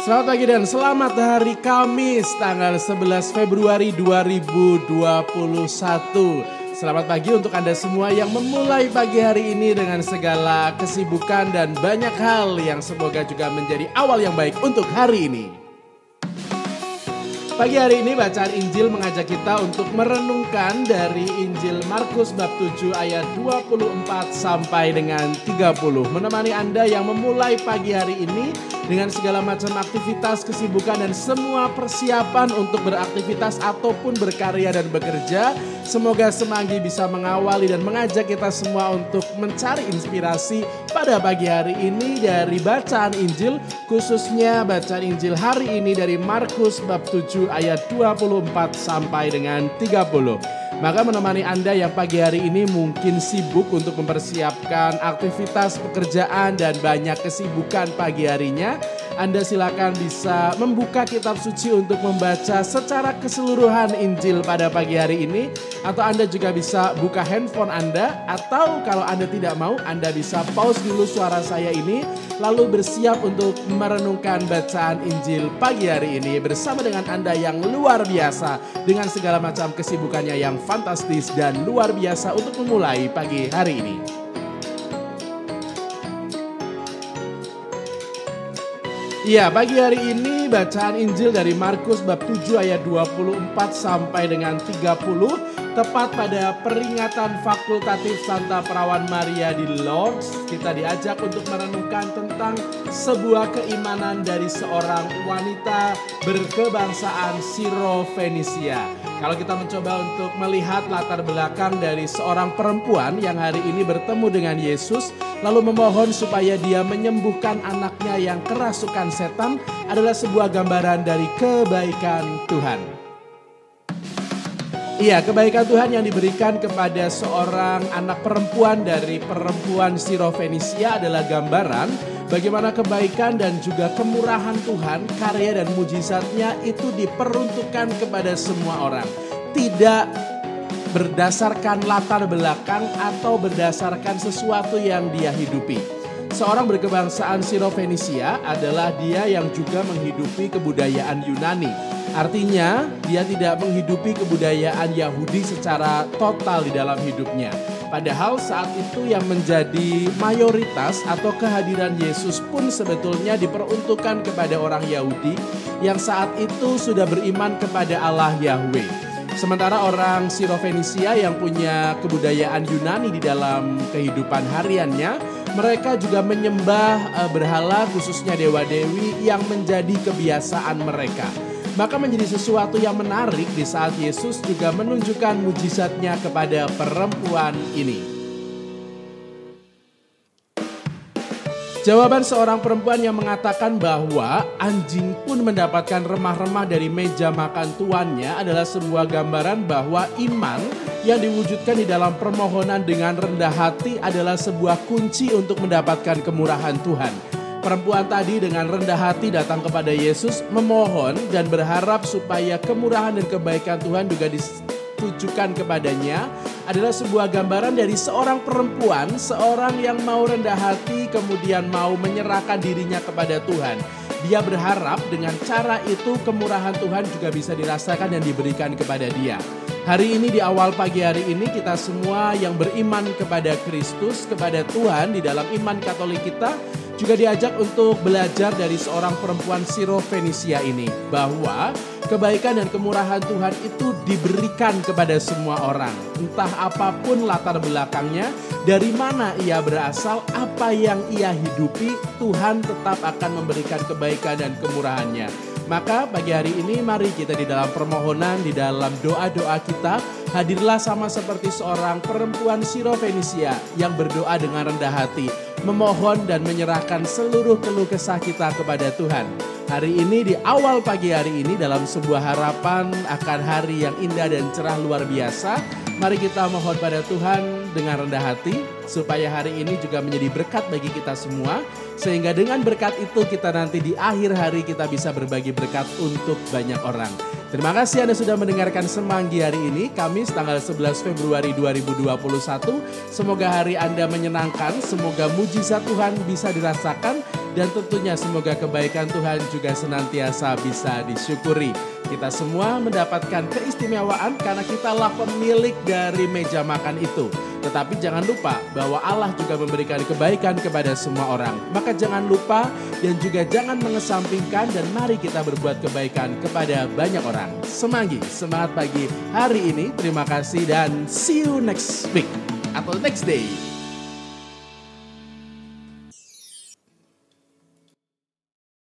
Selamat pagi dan selamat hari Kamis tanggal 11 Februari 2021. Selamat pagi untuk Anda semua yang memulai pagi hari ini dengan segala kesibukan dan banyak hal yang semoga juga menjadi awal yang baik untuk hari ini. Pagi hari ini bacaan Injil mengajak kita untuk merenungkan dari Injil Markus bab 7 ayat 24 sampai dengan 30. Menemani Anda yang memulai pagi hari ini dengan segala macam aktivitas, kesibukan dan semua persiapan untuk beraktivitas ataupun berkarya dan bekerja. Semoga semanggi bisa mengawali dan mengajak kita semua untuk mencari inspirasi pada pagi hari ini dari bacaan Injil khususnya bacaan Injil hari ini dari Markus bab 7 ayat 24 sampai dengan 30. Maka menemani Anda yang pagi hari ini mungkin sibuk untuk mempersiapkan aktivitas pekerjaan dan banyak kesibukan pagi harinya. Anda silakan bisa membuka kitab suci untuk membaca secara keseluruhan Injil pada pagi hari ini. Atau Anda juga bisa buka handphone Anda. Atau kalau Anda tidak mau, Anda bisa pause dulu suara saya ini. Lalu bersiap untuk merenungkan bacaan Injil pagi hari ini bersama dengan Anda yang luar biasa. Dengan segala macam kesibukannya yang fantastis dan luar biasa untuk memulai pagi hari ini. Iya, pagi hari ini bacaan Injil dari Markus bab 7 ayat 24 sampai dengan 30 tepat pada peringatan fakultatif Santa Perawan Maria di Lourdes. Kita diajak untuk merenungkan tentang sebuah keimanan dari seorang wanita berkebangsaan Siro Fenisia. Kalau kita mencoba untuk melihat latar belakang dari seorang perempuan yang hari ini bertemu dengan Yesus, lalu memohon supaya dia menyembuhkan anaknya yang kerasukan setan adalah sebuah gambaran dari kebaikan Tuhan. Iya, kebaikan Tuhan yang diberikan kepada seorang anak perempuan dari perempuan Sirofenisia adalah gambaran bagaimana kebaikan dan juga kemurahan Tuhan, karya dan mujizatnya itu diperuntukkan kepada semua orang. Tidak berdasarkan latar belakang atau berdasarkan sesuatu yang dia hidupi. Seorang berkebangsaan Sirofenisia adalah dia yang juga menghidupi kebudayaan Yunani. Artinya, dia tidak menghidupi kebudayaan Yahudi secara total di dalam hidupnya. Padahal saat itu yang menjadi mayoritas atau kehadiran Yesus pun sebetulnya diperuntukkan kepada orang Yahudi yang saat itu sudah beriman kepada Allah Yahweh. Sementara orang Sirofenisia yang punya kebudayaan Yunani di dalam kehidupan hariannya, mereka juga menyembah berhala khususnya dewa-dewi yang menjadi kebiasaan mereka. Maka menjadi sesuatu yang menarik di saat Yesus juga menunjukkan mujizatnya kepada perempuan ini. Jawaban seorang perempuan yang mengatakan bahwa anjing pun mendapatkan remah-remah dari meja makan tuannya adalah sebuah gambaran bahwa iman yang diwujudkan di dalam permohonan dengan rendah hati adalah sebuah kunci untuk mendapatkan kemurahan Tuhan. Perempuan tadi dengan rendah hati datang kepada Yesus memohon dan berharap supaya kemurahan dan kebaikan Tuhan juga ditujukan kepadanya adalah sebuah gambaran dari seorang perempuan, seorang yang mau rendah hati kemudian mau menyerahkan dirinya kepada Tuhan. Dia berharap dengan cara itu kemurahan Tuhan juga bisa dirasakan dan diberikan kepada dia. Hari ini di awal pagi hari ini kita semua yang beriman kepada Kristus, kepada Tuhan di dalam iman Katolik kita juga diajak untuk belajar dari seorang perempuan Siro Fenisia ini bahwa kebaikan dan kemurahan Tuhan itu diberikan kepada semua orang. Entah apa pun latar belakangnya, dari mana ia berasal, apa yang ia hidupi, Tuhan tetap akan memberikan kebaikan dan kemurahannya. Maka pagi hari ini mari kita di dalam permohonan, di dalam doa-doa kita, hadirlah sama seperti seorang perempuan Siro Fenisia yang berdoa dengan rendah hati, memohon dan menyerahkan seluruh keluh kesah kita kepada Tuhan. Hari ini di awal pagi hari ini dalam sebuah harapan akan hari yang indah dan cerah luar biasa, mari kita mohon pada Tuhan dengan rendah hati supaya hari ini juga menjadi berkat bagi kita semua sehingga dengan berkat itu kita nanti di akhir hari kita bisa berbagi berkat untuk banyak orang. Terima kasih Anda sudah mendengarkan Semanggi hari ini, Kamis tanggal 11 Februari 2021. Semoga hari Anda menyenangkan, semoga mujizat Tuhan bisa dirasakan dan tentunya semoga kebaikan Tuhan juga senantiasa bisa disyukuri. Kita semua mendapatkan keistimewaan karena kitalah pemilik dari meja makan itu. Tetapi jangan lupa bahwa Allah juga memberikan kebaikan kepada semua orang. Maka jangan lupa dan juga jangan mengesampingkan dan mari kita berbuat kebaikan kepada banyak orang. Semanggi, semangat pagi hari ini. Terima kasih dan see you next week atau next day.